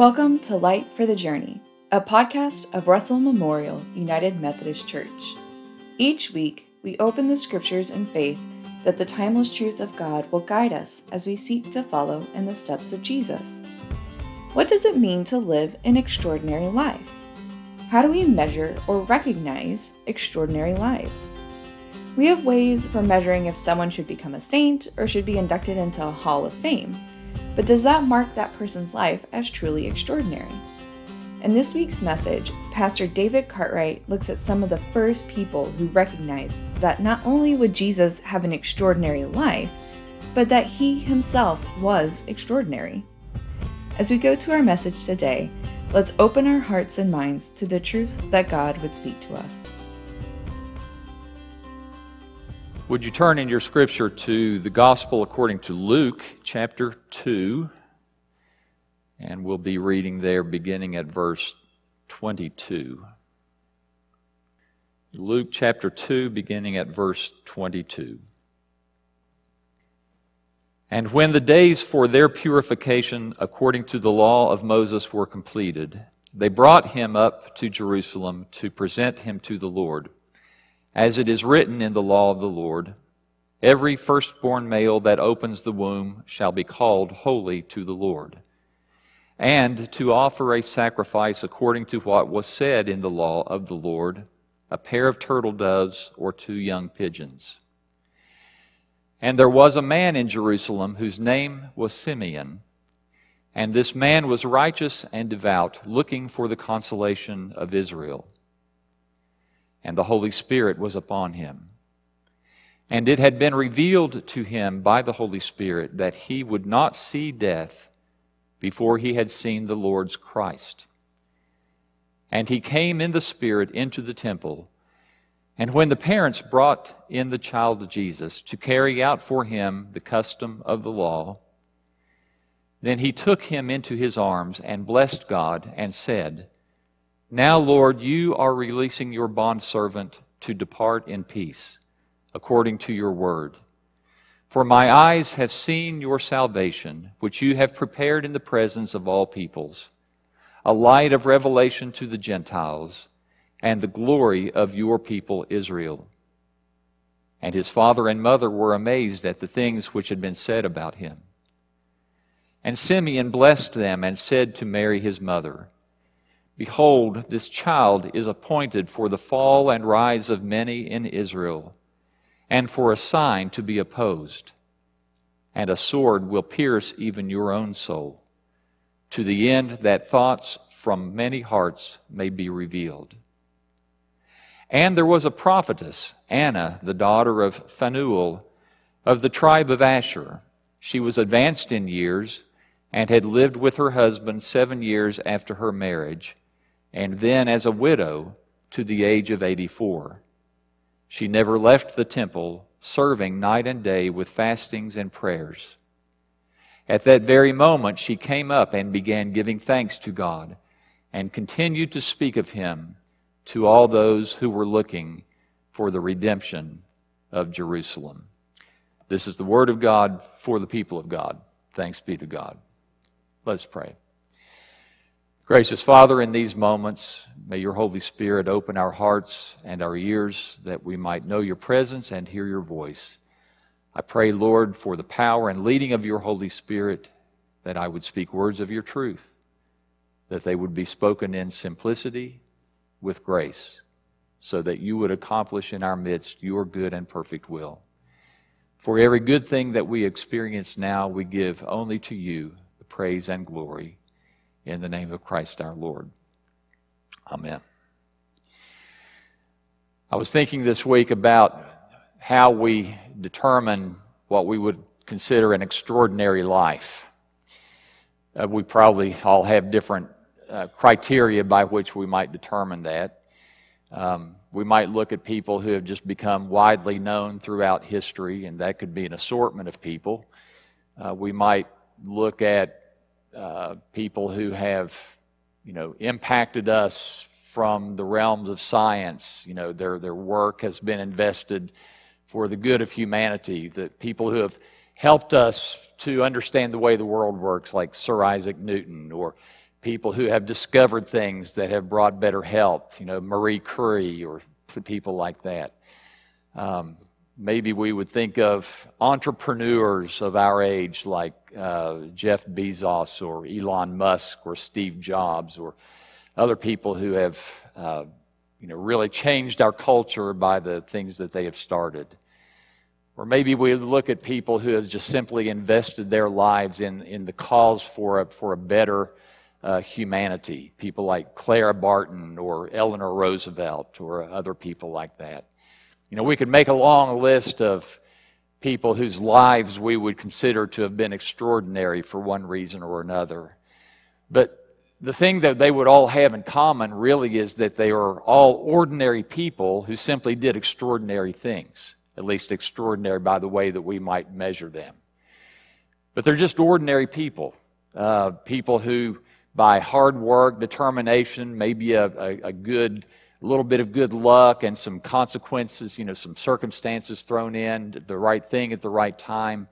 Welcome to Light for the Journey, a podcast of Russell Memorial United Methodist Church. Each week, we open the scriptures in faith that the timeless truth of God will guide us as we seek to follow in the steps of Jesus. What does it mean to live an extraordinary life? How do we measure or recognize extraordinary lives? We have ways for measuring if someone should become a saint or should be inducted into a Hall of Fame. But does that mark that person's life as truly extraordinary? In this week's message, Pastor David Cartwright looks at some of the first people who recognized that not only would Jesus have an extraordinary life, but that he himself was extraordinary. As we go to our message today, let's open our hearts and minds to the truth that God would speak to us. Would you turn in your scripture to the Gospel according to Luke, chapter 2? And we'll be reading there beginning at verse 22. Luke chapter 2, beginning at verse 22. And when the days for their purification according to the law of Moses were completed, they brought him up to Jerusalem to present him to the Lord. As it is written in the law of the Lord, every firstborn male that opens the womb shall be called holy to the Lord. And to offer a sacrifice according to what was said in the law of the Lord, a pair of turtle doves or two young pigeons. And there was a man in Jerusalem whose name was Simeon. And this man was righteous and devout, looking for the consolation of Israel and the Holy Spirit was upon him. And it had been revealed to him by the Holy Spirit that he would not see death before he had seen the Lord's Christ. And he came in the Spirit into the temple. And when the parents brought in the child Jesus to carry out for him the custom of the law, then he took him into his arms and blessed God and said, now, Lord, you are releasing your bondservant to depart in peace, according to your word. For my eyes have seen your salvation, which you have prepared in the presence of all peoples, a light of revelation to the Gentiles, and the glory of your people Israel. And his father and mother were amazed at the things which had been said about him. And Simeon blessed them and said to Mary his mother, Behold, this child is appointed for the fall and rise of many in Israel, and for a sign to be opposed. And a sword will pierce even your own soul, to the end that thoughts from many hearts may be revealed. And there was a prophetess, Anna, the daughter of Phanuel, of the tribe of Asher. She was advanced in years and had lived with her husband seven years after her marriage and then as a widow to the age of 84. She never left the temple, serving night and day with fastings and prayers. At that very moment, she came up and began giving thanks to God and continued to speak of him to all those who were looking for the redemption of Jerusalem. This is the word of God for the people of God. Thanks be to God. Let us pray. Gracious Father, in these moments, may your Holy Spirit open our hearts and our ears that we might know your presence and hear your voice. I pray, Lord, for the power and leading of your Holy Spirit that I would speak words of your truth, that they would be spoken in simplicity with grace, so that you would accomplish in our midst your good and perfect will. For every good thing that we experience now, we give only to you the praise and glory in the name of Christ our Lord. Amen. I was thinking this week about how we determine what we would consider an extraordinary life. Uh, we probably all have different uh, criteria by which we might determine that. Um, we might look at people who have just become widely known throughout history, and that could be an assortment of people. Uh, we might look at uh, people who have, you know, impacted us from the realms of science. You know, their, their work has been invested for the good of humanity. The people who have helped us to understand the way the world works, like Sir Isaac Newton, or people who have discovered things that have brought better health, you know, Marie Curie or people like that. Um, maybe we would think of entrepreneurs of our age like uh, Jeff Bezos or Elon Musk or Steve Jobs or other people who have uh, you know, really changed our culture by the things that they have started. Or maybe we would look at people who have just simply invested their lives in, in the cause for a, for a better uh, humanity. People like Clara Barton or Eleanor Roosevelt or other people like that. You know, we could make a long list of people whose lives we would consider to have been extraordinary for one reason or another. But the thing that they would all have in common really is that they are all ordinary people who simply did extraordinary things, at least extraordinary by the way that we might measure them. But they're just ordinary people, uh, people who, by hard work, determination, maybe a, a, a good a little bit of good luck and some consequences, you know, some circumstances thrown in, the right thing at the right time,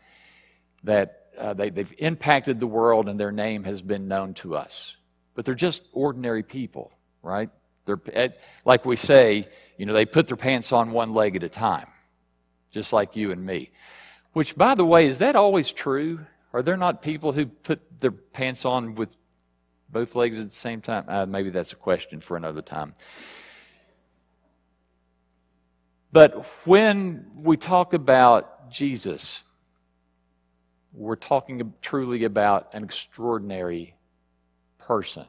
that uh, they, they've impacted the world and their name has been known to us but they're just ordinary people, right? They're, eh, like we say, you know, they put their pants on one leg at a time, just like you and me. Which, by the way, is that always true? Are there not people who put their pants on with both legs at the same time? Uh, maybe that's a question for another time. But when we talk about Jesus, we're talking truly about an extraordinary person.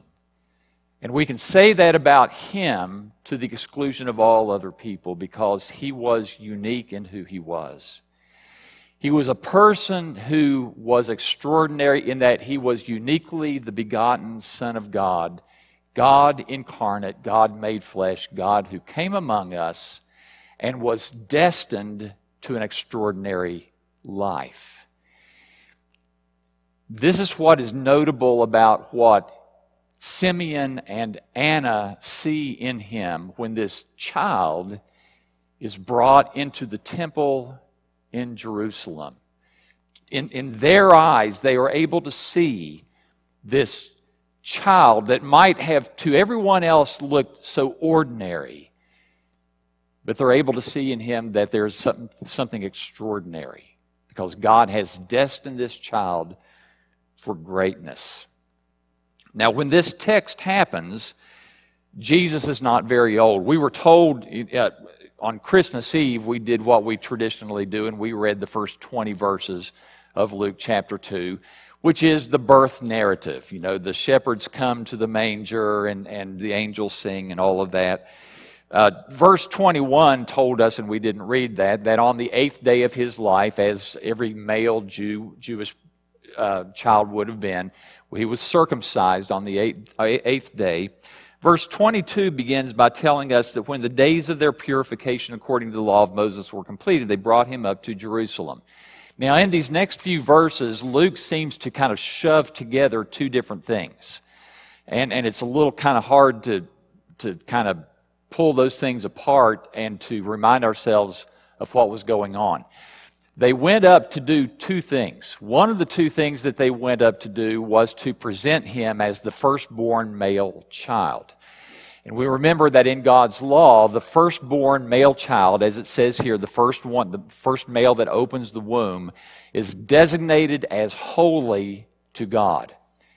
And we can say that about him to the exclusion of all other people because he was unique in who he was. He was a person who was extraordinary in that he was uniquely the begotten Son of God, God incarnate, God made flesh, God who came among us and was destined to an extraordinary life. This is what is notable about what Simeon and Anna see in him when this child is brought into the temple in Jerusalem. In, in their eyes, they are able to see this child that might have to everyone else looked so ordinary, but they're able to see in him that there's something, something extraordinary because God has destined this child for greatness. Now, when this text happens, Jesus is not very old. We were told on Christmas Eve, we did what we traditionally do, and we read the first 20 verses of Luke chapter 2, which is the birth narrative. You know, the shepherds come to the manger and, and the angels sing and all of that. Uh, verse 21 told us, and we didn't read that, that on the eighth day of his life, as every male Jew, Jewish uh, child would have been, he was circumcised on the eighth, eighth day. Verse 22 begins by telling us that when the days of their purification according to the law of Moses were completed, they brought him up to Jerusalem. Now, in these next few verses, Luke seems to kind of shove together two different things. And, and it's a little kind of hard to, to kind of pull those things apart and to remind ourselves of what was going on they went up to do two things. One of the two things that they went up to do was to present him as the firstborn male child. And we remember that in God's law, the firstborn male child, as it says here, the first one, the first male that opens the womb, is designated as holy to God.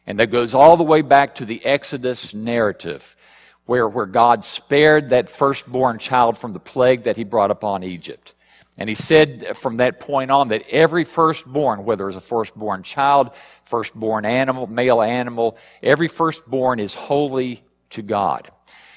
And that goes all the way back to the Exodus narrative, where, where God spared that firstborn child from the plague that he brought upon Egypt. And he said from that point on that every firstborn, whether it's a firstborn child, firstborn animal, male animal, every firstborn is holy to God.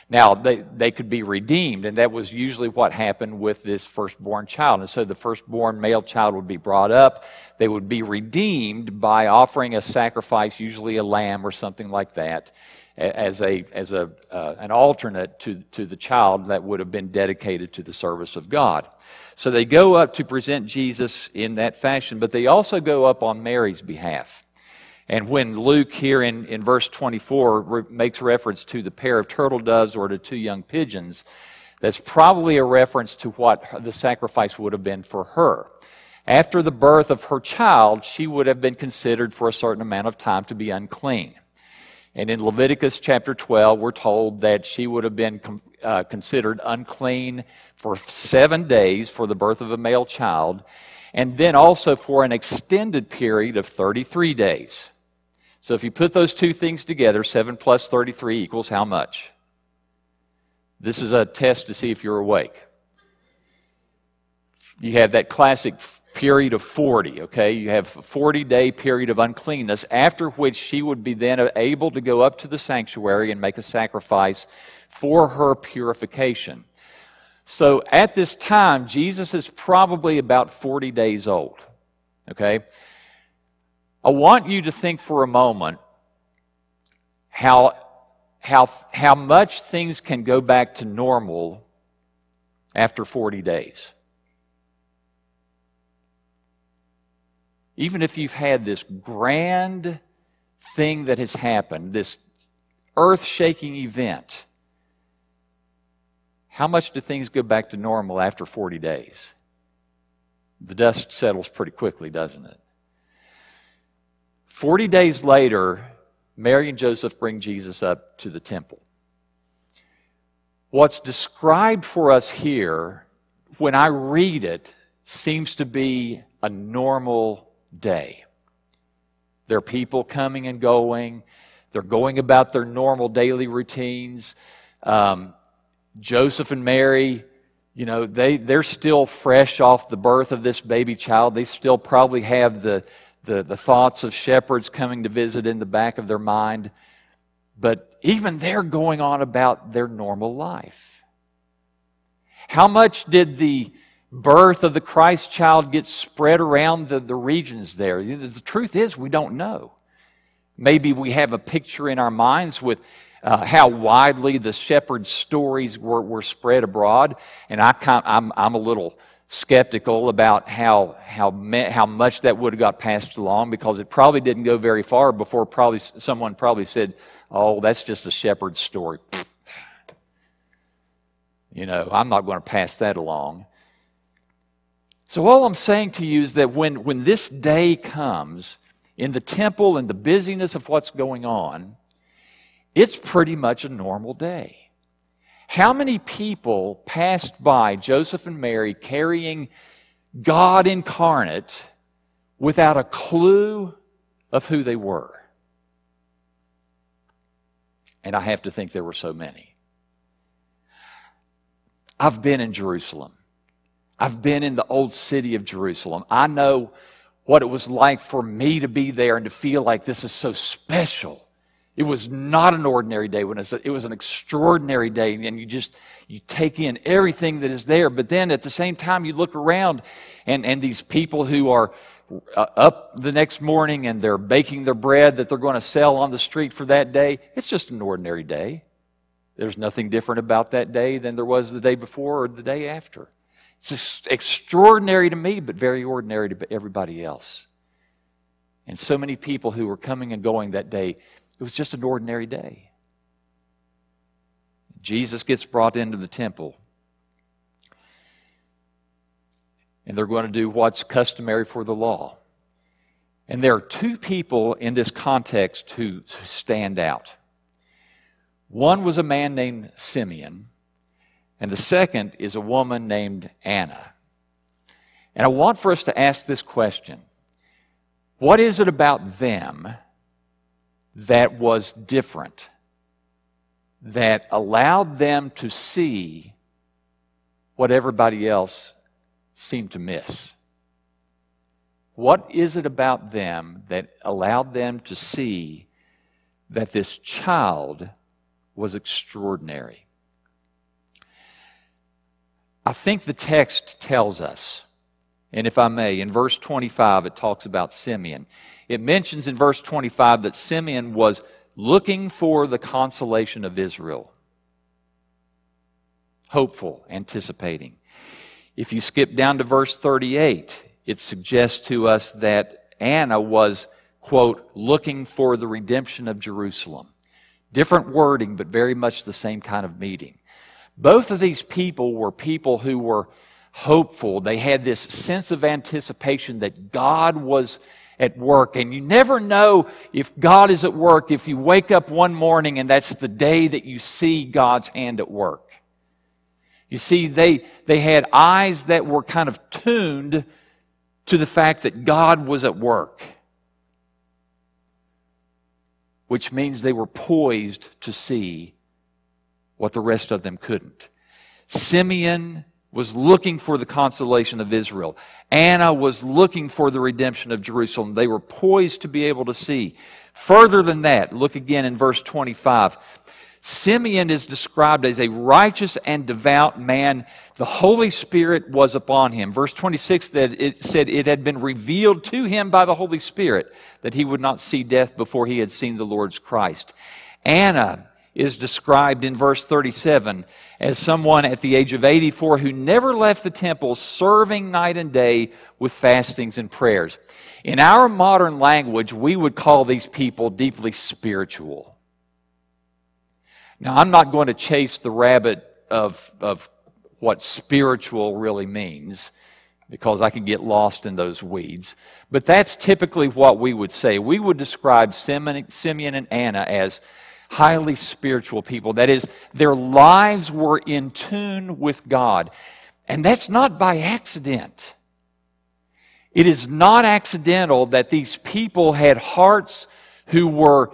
Now, they, they could be redeemed, and that was usually what happened with this firstborn child. And so the firstborn male child would be brought up. They would be redeemed by offering a sacrifice, usually a lamb or something like that, as, a, as a, uh, an alternate to, to the child that would have been dedicated to the service of God. So they go up to present Jesus in that fashion, but they also go up on Mary's behalf. And when Luke here in, in verse 24 re- makes reference to the pair of turtle doves or to two young pigeons, that's probably a reference to what the sacrifice would have been for her. After the birth of her child, she would have been considered for a certain amount of time to be unclean. And in Leviticus chapter 12, we're told that she would have been uh, considered unclean for seven days for the birth of a male child, and then also for an extended period of 33 days. So if you put those two things together, 7 plus 33 equals how much? This is a test to see if you're awake. You have that classic period of 40, okay? You have a 40 day period of uncleanness, after which she would be then able to go up to the sanctuary and make a sacrifice for her purification. So at this time, Jesus is probably about 40 days old, okay? I want you to think for a moment how, how, how much things can go back to normal after 40 days. Even if you've had this grand thing that has happened, this earth shaking event, how much do things go back to normal after 40 days? The dust settles pretty quickly, doesn't it? 40 days later, Mary and Joseph bring Jesus up to the temple. What's described for us here, when I read it, seems to be a normal day. There are people coming and going. They're going about their normal daily routines. Um, Joseph and Mary, you know, they, they're still fresh off the birth of this baby child. They still probably have the, the, the thoughts of shepherds coming to visit in the back of their mind. But even they're going on about their normal life. How much did the birth of the Christ child gets spread around the, the regions there. The truth is, we don't know. Maybe we have a picture in our minds with uh, how widely the shepherd stories were, were spread abroad, and I I'm, I'm a little skeptical about how, how, how much that would have got passed along because it probably didn't go very far before probably someone probably said, oh, that's just a shepherd story. You know, I'm not going to pass that along. So, all I'm saying to you is that when, when this day comes in the temple and the busyness of what's going on, it's pretty much a normal day. How many people passed by Joseph and Mary carrying God incarnate without a clue of who they were? And I have to think there were so many. I've been in Jerusalem. I've been in the old city of Jerusalem. I know what it was like for me to be there and to feel like this is so special. It was not an ordinary day. When it was an extraordinary day, and you just you take in everything that is there. But then at the same time, you look around, and and these people who are uh, up the next morning and they're baking their bread that they're going to sell on the street for that day. It's just an ordinary day. There's nothing different about that day than there was the day before or the day after. It's extraordinary to me, but very ordinary to everybody else. And so many people who were coming and going that day, it was just an ordinary day. Jesus gets brought into the temple. And they're going to do what's customary for the law. And there are two people in this context who stand out. One was a man named Simeon, and the second is a woman named Anna. And I want for us to ask this question What is it about them that was different, that allowed them to see what everybody else seemed to miss? What is it about them that allowed them to see that this child was extraordinary? I think the text tells us, and if I may, in verse 25, it talks about Simeon. It mentions in verse 25 that Simeon was looking for the consolation of Israel, hopeful, anticipating. If you skip down to verse 38, it suggests to us that Anna was, quote, looking for the redemption of Jerusalem. Different wording, but very much the same kind of meaning. Both of these people were people who were hopeful. They had this sense of anticipation that God was at work. And you never know if God is at work if you wake up one morning and that's the day that you see God's hand at work. You see, they, they had eyes that were kind of tuned to the fact that God was at work, which means they were poised to see what the rest of them couldn't. Simeon was looking for the consolation of Israel. Anna was looking for the redemption of Jerusalem. They were poised to be able to see. Further than that, look again in verse 25. Simeon is described as a righteous and devout man. The Holy Spirit was upon him. Verse 26 that it said it had been revealed to him by the Holy Spirit that he would not see death before he had seen the Lord's Christ. Anna is described in verse 37 as someone at the age of 84 who never left the temple serving night and day with fastings and prayers. In our modern language, we would call these people deeply spiritual. Now, I'm not going to chase the rabbit of, of what spiritual really means because I can get lost in those weeds. But that's typically what we would say. We would describe Simeon and Anna as highly spiritual people. That is, their lives were in tune with God. And that's not by accident. It is not accidental that these people had hearts who were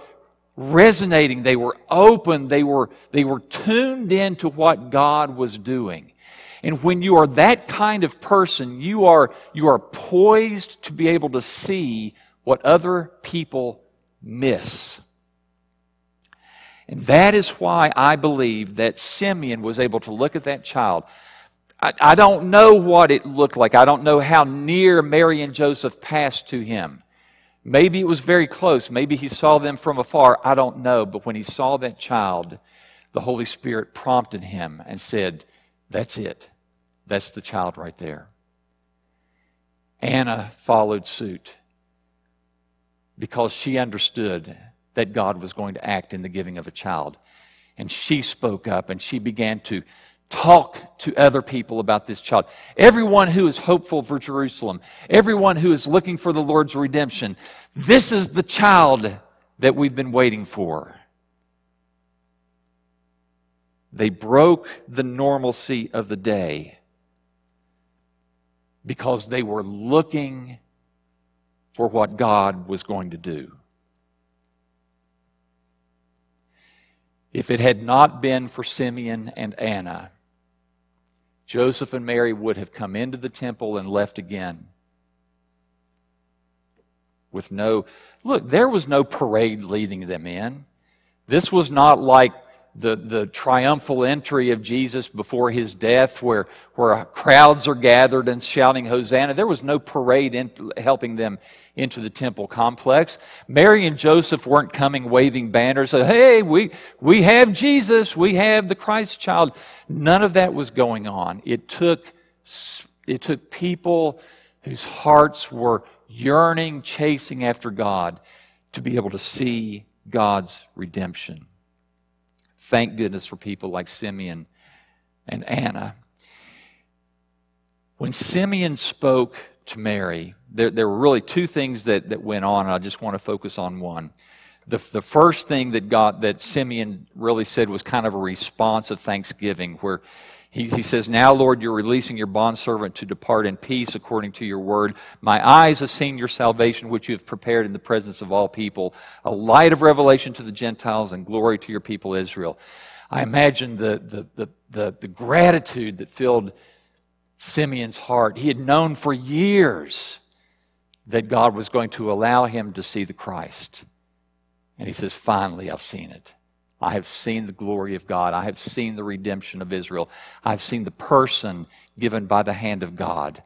resonating, they were open, they were, they were tuned in to what God was doing. And when you are that kind of person, you are, you are poised to be able to see what other people miss. And that is why I believe that Simeon was able to look at that child. I, I don't know what it looked like. I don't know how near Mary and Joseph passed to him. Maybe it was very close. Maybe he saw them from afar. I don't know. But when he saw that child, the Holy Spirit prompted him and said, That's it. That's the child right there. Anna followed suit because she understood that God was going to act in the giving of a child. And she spoke up and she began to talk to other people about this child. Everyone who is hopeful for Jerusalem, everyone who is looking for the Lord's redemption, this is the child that we've been waiting for. They broke the normalcy of the day because they were looking for what God was going to do. If it had not been for Simeon and Anna, Joseph and Mary would have come into the temple and left again. With no, look, there was no parade leading them in. This was not like the, the triumphal entry of Jesus before his death, where, where crowds are gathered and shouting Hosanna. There was no parade in, helping them into the temple complex. Mary and Joseph weren't coming waving banners, hey, we, we have Jesus, we have the Christ child. None of that was going on. It took, it took people whose hearts were yearning, chasing after God to be able to see God's redemption. Thank goodness for people like Simeon and Anna. When Simeon spoke to Mary, there, there were really two things that, that went on, and I just want to focus on one. The, the first thing that God that Simeon really said was kind of a response of thanksgiving, where he, he says, Now, Lord, you're releasing your bondservant to depart in peace according to your word. My eyes have seen your salvation, which you have prepared in the presence of all people, a light of revelation to the Gentiles and glory to your people Israel. I imagine the, the, the, the, the gratitude that filled Simeon's heart. He had known for years that God was going to allow him to see the Christ. And he says, Finally, I've seen it. I have seen the glory of God. I have seen the redemption of Israel. I've seen the person given by the hand of God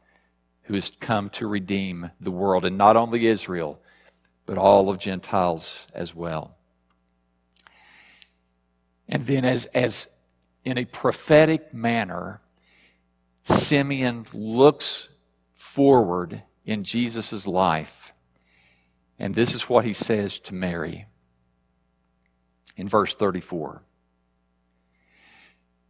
who has come to redeem the world, and not only Israel, but all of Gentiles as well. And then, as, as in a prophetic manner, Simeon looks forward in Jesus' life, and this is what he says to Mary in verse 34.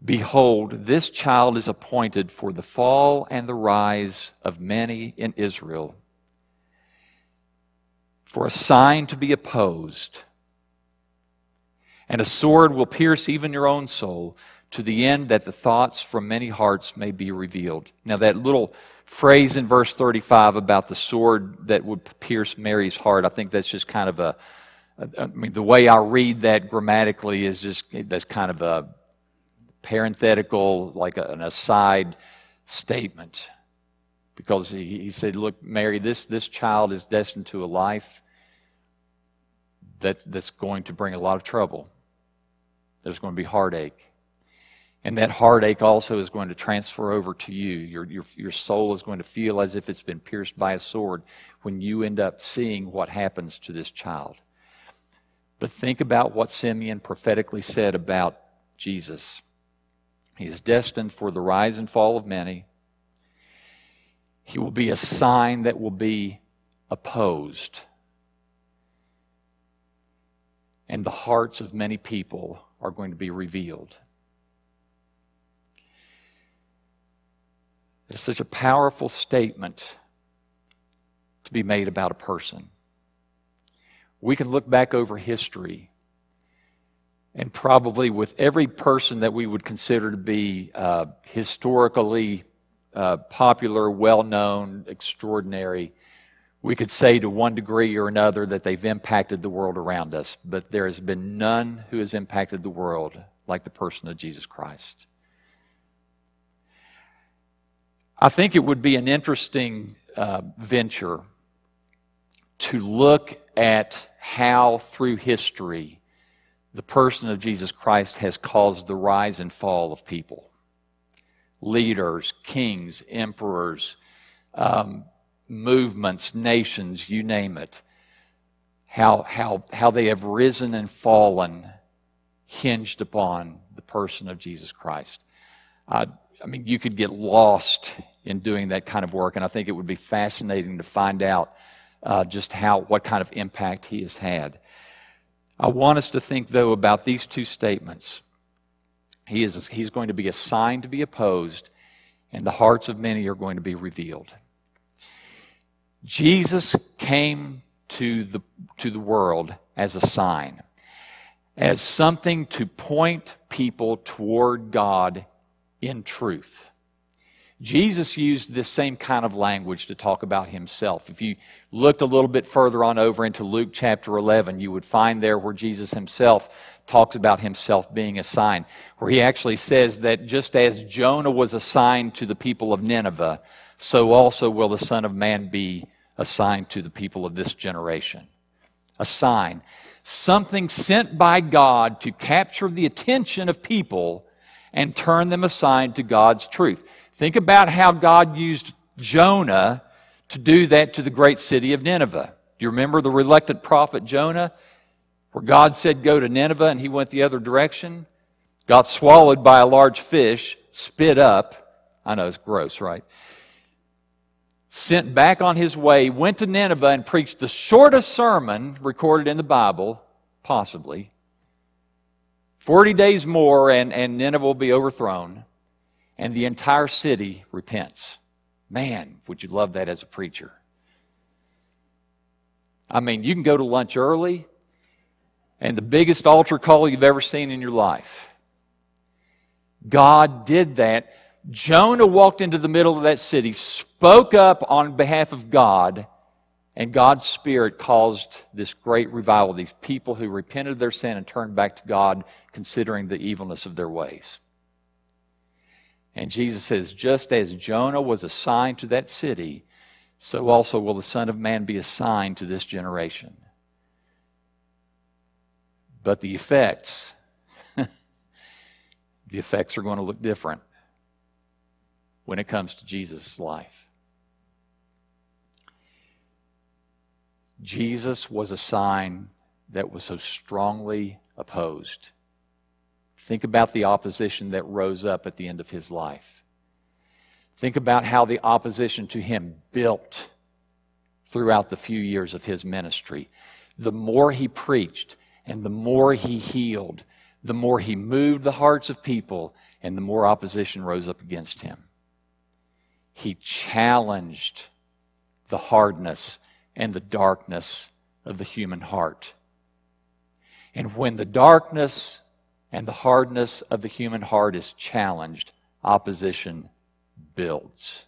Behold, this child is appointed for the fall and the rise of many in Israel, for a sign to be opposed. And a sword will pierce even your own soul to the end that the thoughts from many hearts may be revealed. Now, that little phrase in verse 35 about the sword that would pierce Mary's heart, I think that's just kind of a, I mean, the way I read that grammatically is just, that's kind of a parenthetical, like an aside statement. Because he, said, Look, Mary, this, this child is destined to a life that's, that's going to bring a lot of trouble. There's going to be heartache. And that heartache also is going to transfer over to you. Your, your, your soul is going to feel as if it's been pierced by a sword when you end up seeing what happens to this child. But think about what Simeon prophetically said about Jesus. He is destined for the rise and fall of many. He will be a sign that will be opposed. And the hearts of many people are going to be revealed. It's such a powerful statement to be made about a person. We can look back over history and probably with every person that we would consider to be uh, historically uh, popular, well known, extraordinary, we could say to one degree or another that they've impacted the world around us, but there has been none who has impacted the world like the person of Jesus Christ. I think it would be an interesting uh, venture to look at how, through history, the person of Jesus Christ has caused the rise and fall of people leaders, kings, emperors, um, movements, nations, you name it. How, how, how they have risen and fallen hinged upon the person of Jesus Christ. Uh, I mean, you could get lost in doing that kind of work, and I think it would be fascinating to find out uh, just how what kind of impact he has had. I want us to think, though, about these two statements. He is, he's going to be a sign to be opposed, and the hearts of many are going to be revealed. Jesus came to the, to the world as a sign, as something to point people toward God in truth. Jesus used this same kind of language to talk about himself. If you looked a little bit further on over into Luke chapter 11, you would find there where Jesus himself talks about himself being a sign, where he actually says that just as Jonah was a sign to the people of Nineveh, so also will the Son of Man be a sign to the people of this generation. A sign. Something sent by God to capture the attention of people and turn them aside to God's truth. Think about how God used Jonah to do that to the great city of Nineveh. Do you remember the reluctant prophet Jonah? Where God said, Go to Nineveh, and he went the other direction? Got swallowed by a large fish, spit up. I know it's gross, right? Sent back on his way, went to Nineveh and preached the shortest sermon recorded in the Bible, possibly. 40 days more, and, and Nineveh will be overthrown and the entire city repents. Man, would you love that as a preacher? I mean, you can go to lunch early, and the biggest altar call you've ever seen in your life. God did that. Jonah walked into the middle of that city, spoke up on behalf of God, and God's Spirit caused this great revival. These people who repented of their sin and turned back to God, considering the evilness of their ways. And Jesus says, just as Jonah was assigned to that city, so also will the Son of Man be assigned to this generation. But the effects, the effects are going to look different when it comes to Jesus' life. Jesus was a sign that was so strongly opposed. Think about the opposition that rose up at the end of his life. Think about how the opposition to him built throughout the few years of his ministry. The more he preached and the more he healed, the more he moved the hearts of people, and the more opposition rose up against him. He challenged the hardness and the darkness of the human heart. And when the darkness and the hardness of the human heart is challenged, opposition builds.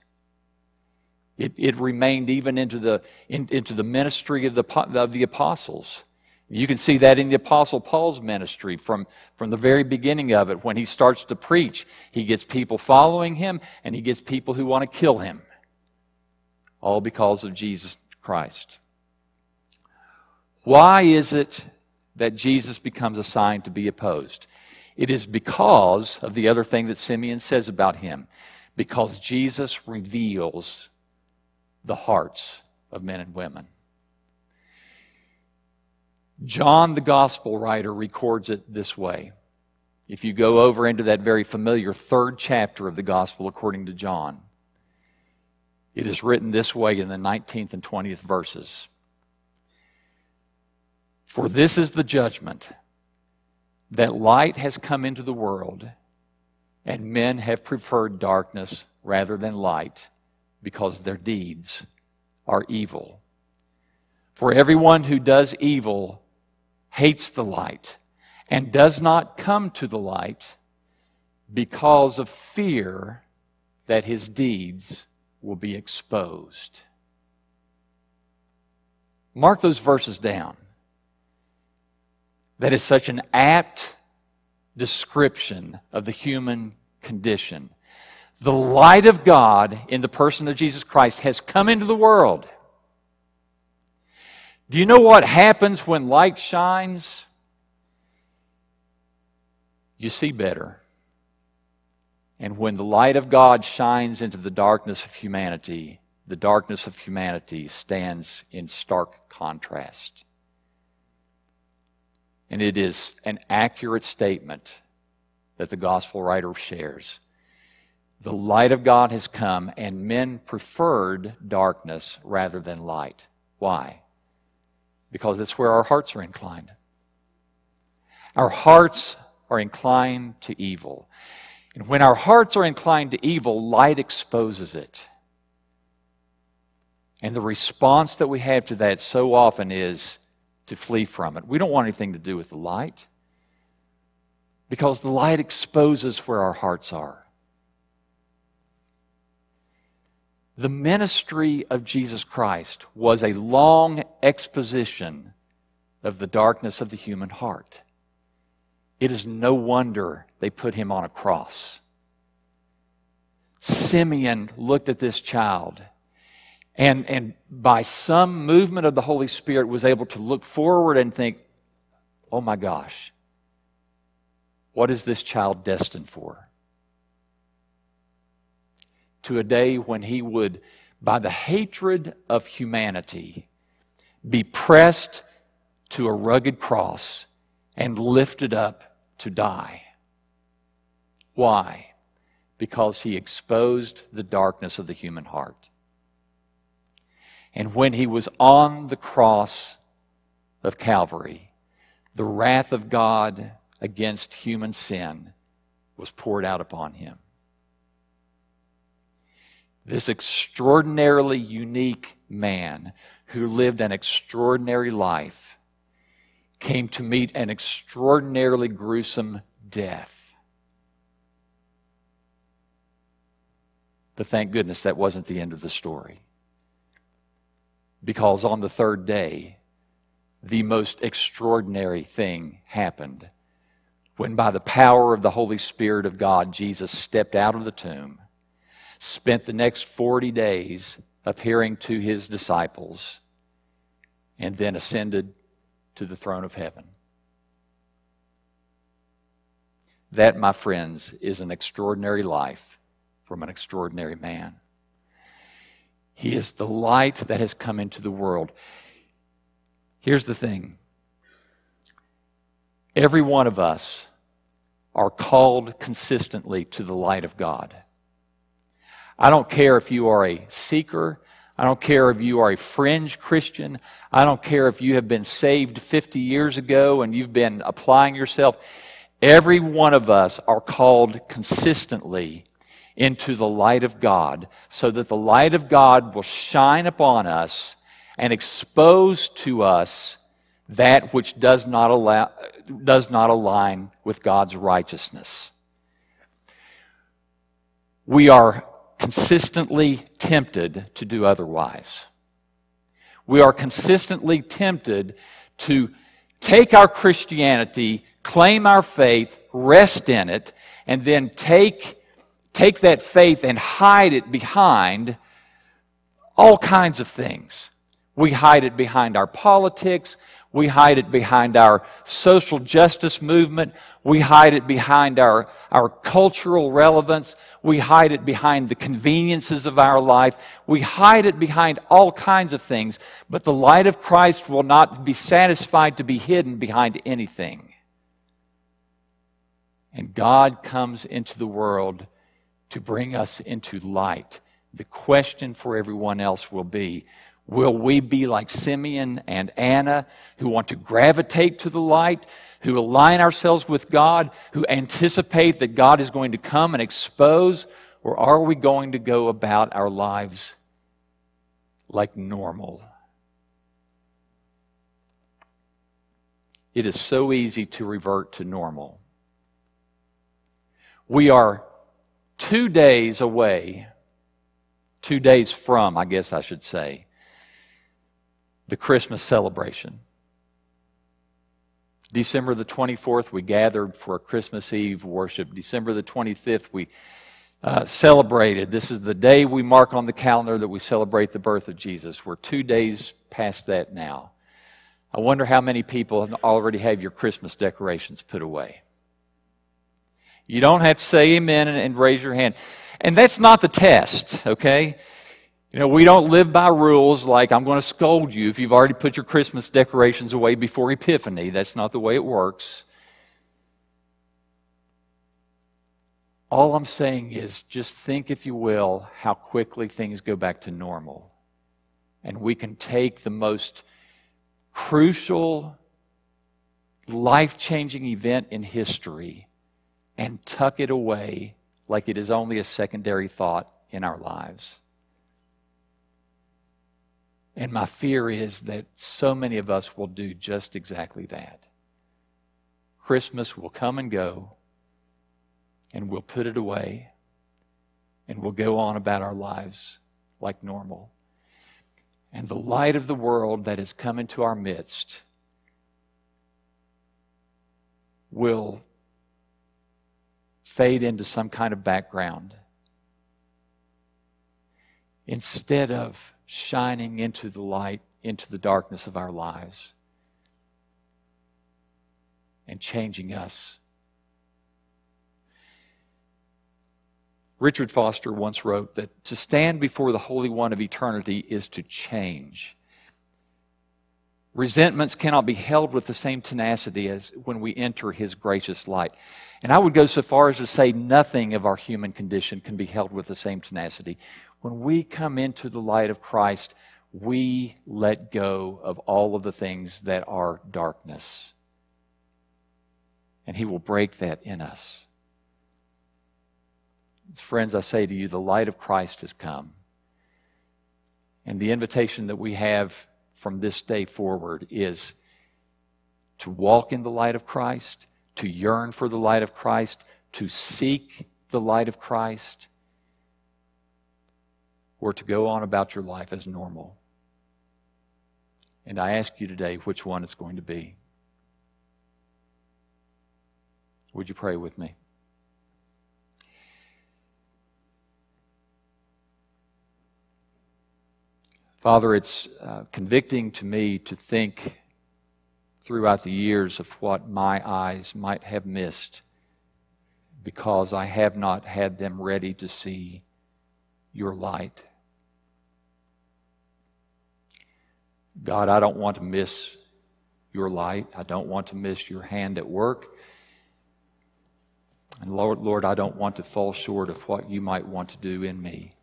It, it remained even into the, in, into the ministry of the, of the apostles. You can see that in the Apostle Paul's ministry from, from the very beginning of it. When he starts to preach, he gets people following him and he gets people who want to kill him. All because of Jesus Christ. Why is it that Jesus becomes a sign to be opposed? It is because of the other thing that Simeon says about him. Because Jesus reveals the hearts of men and women. John, the gospel writer, records it this way. If you go over into that very familiar third chapter of the gospel according to John, it is written this way in the 19th and 20th verses For this is the judgment that light has come into the world, and men have preferred darkness rather than light because their deeds are evil. For everyone who does evil hates the light and does not come to the light because of fear that his deeds will be exposed. Mark those verses down. That is such an apt description of the human condition. The light of God in the person of Jesus Christ has come into the world. Do you know what happens when light shines? You see better. And when the light of God shines into the darkness of humanity, the darkness of humanity stands in stark contrast. And it is an accurate statement that the gospel writer shares. The light of God has come, and men preferred darkness rather than light. Why? because it's where our hearts are inclined. Our hearts are inclined to evil. And when our hearts are inclined to evil, light exposes it. And the response that we have to that so often is to flee from it. We don't want anything to do with the light because the light exposes where our hearts are. The ministry of Jesus Christ was a long exposition of the darkness of the human heart. It is no wonder they put him on a cross. Simeon looked at this child and, and by some movement of the Holy Spirit was able to look forward and think, oh my gosh, what is this child destined for? to a day when he would, by the hatred of humanity, be pressed to a rugged cross and lifted up to die. Why? Because he exposed the darkness of the human heart. And when he was on the cross of Calvary, the wrath of God against human sin was poured out upon him this extraordinarily unique man who lived an extraordinary life came to meet an extraordinarily gruesome death. But thank goodness that wasn't the end of the story. Because on the third day, the most extraordinary thing happened when, by the power of the Holy Spirit of God, Jesus stepped out of the tomb spent the next 40 days appearing to his disciples, and then ascended to the throne of heaven. That, my friends, is an extraordinary life from an extraordinary man. He is the light that has come into the world. Here's the thing every one of us are called consistently to the light of God. I don't care if you are a seeker. I don't care if you are a fringe Christian. I don't care if you have been saved 50 years ago and you've been applying yourself. Every one of us are called consistently into the light of God so that the light of God will shine upon us and expose to us that which does not, allow, does not align with God's righteousness. We are consistently tempted to do otherwise. We are consistently tempted to take our Christianity, claim our faith, rest in it, and then take, take that faith and hide it behind all kinds of things. We hide it behind our politics. We hide it behind our social justice movement. We hide it behind our, our cultural relevance. We hide it behind the conveniences of our life. We hide it behind all kinds of things. But the light of Christ will not be satisfied to be hidden behind anything. And God comes into the world to bring us into light. The question for everyone else will be Will we be like Simeon and Anna who want to gravitate to the light, who align ourselves with God, who anticipate that God is going to come and expose, or are we going to go about our lives like normal? It is so easy to revert to normal. We are two days away, two days from, I guess I should say, the Christmas celebration. December the 24th, we gathered for a Christmas Eve worship. December the 25th, we uh, celebrated. This is the day we mark on the calendar that we celebrate the birth of Jesus. We're two days past that now. I wonder how many people already have your Christmas decorations put away. You don't have to say amen and, and raise your hand. And that's not the test, okay? You know, we don't live by rules like I'm going to scold you if you've already put your Christmas decorations away before Epiphany. That's not the way it works. All I'm saying is just think, if you will, how quickly things go back to normal. And we can take the most crucial, life changing event in history and tuck it away like it is only a secondary thought in our lives. And my fear is that so many of us will do just exactly that. Christmas will come and go, and we'll put it away, and we'll go on about our lives like normal. And the light of the world that has come into our midst will fade into some kind of background instead of shining into the light, into the darkness of our lives, and changing us. Richard Foster once wrote that to stand before the Holy One of eternity is to change. Resentments cannot be held with the same tenacity as when we enter His gracious light. And I would go so far as to say nothing of our human condition can be held with the same tenacity. When we come into the light of Christ, we let go of all of the things that are darkness. And He will break that in us. Friends, I say to you, the light of Christ has come. And the invitation that we have from this day forward is to walk in the light of Christ, to yearn for the light of Christ, to seek the light of Christ or to go on about your life as normal. And I ask you today which one it's going to be. Would you pray with me? Father, it's uh, convicting to me to think throughout the years of what my eyes might have missed because I have not had them ready to see your light. God, I don't want to miss your light. I don't want to miss your hand at work. And Lord, Lord, I don't want to fall short of what you might want to do in me.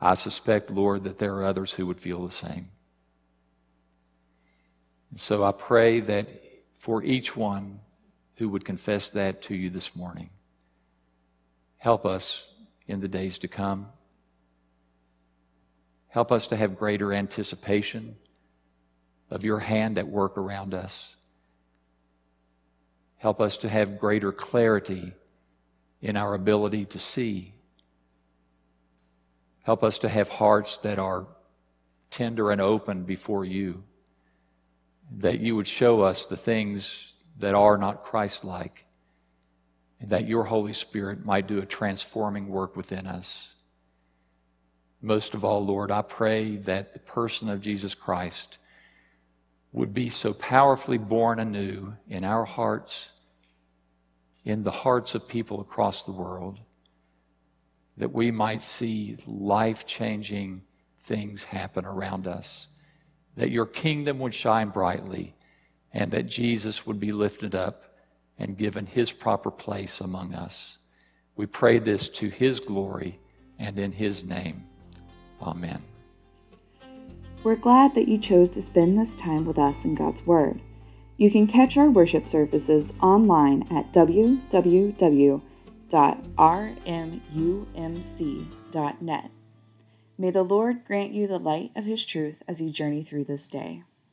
I suspect, Lord, that there are others who would feel the same. And so I pray that for each one who would confess that to you this morning, help us in the days to come. Help us to have greater anticipation of your hand at work around us. Help us to have greater clarity in our ability to see. Help us to have hearts that are tender and open before you, that you would show us the things that are not Christ like, and that your Holy Spirit might do a transforming work within us. Most of all, Lord, I pray that the person of Jesus Christ would be so powerfully born anew in our hearts, in the hearts of people across the world, that we might see life changing things happen around us, that your kingdom would shine brightly, and that Jesus would be lifted up and given his proper place among us. We pray this to his glory and in his name. Amen. We're glad that you chose to spend this time with us in God's Word. You can catch our worship services online at www.rmumc.net. May the Lord grant you the light of His truth as you journey through this day.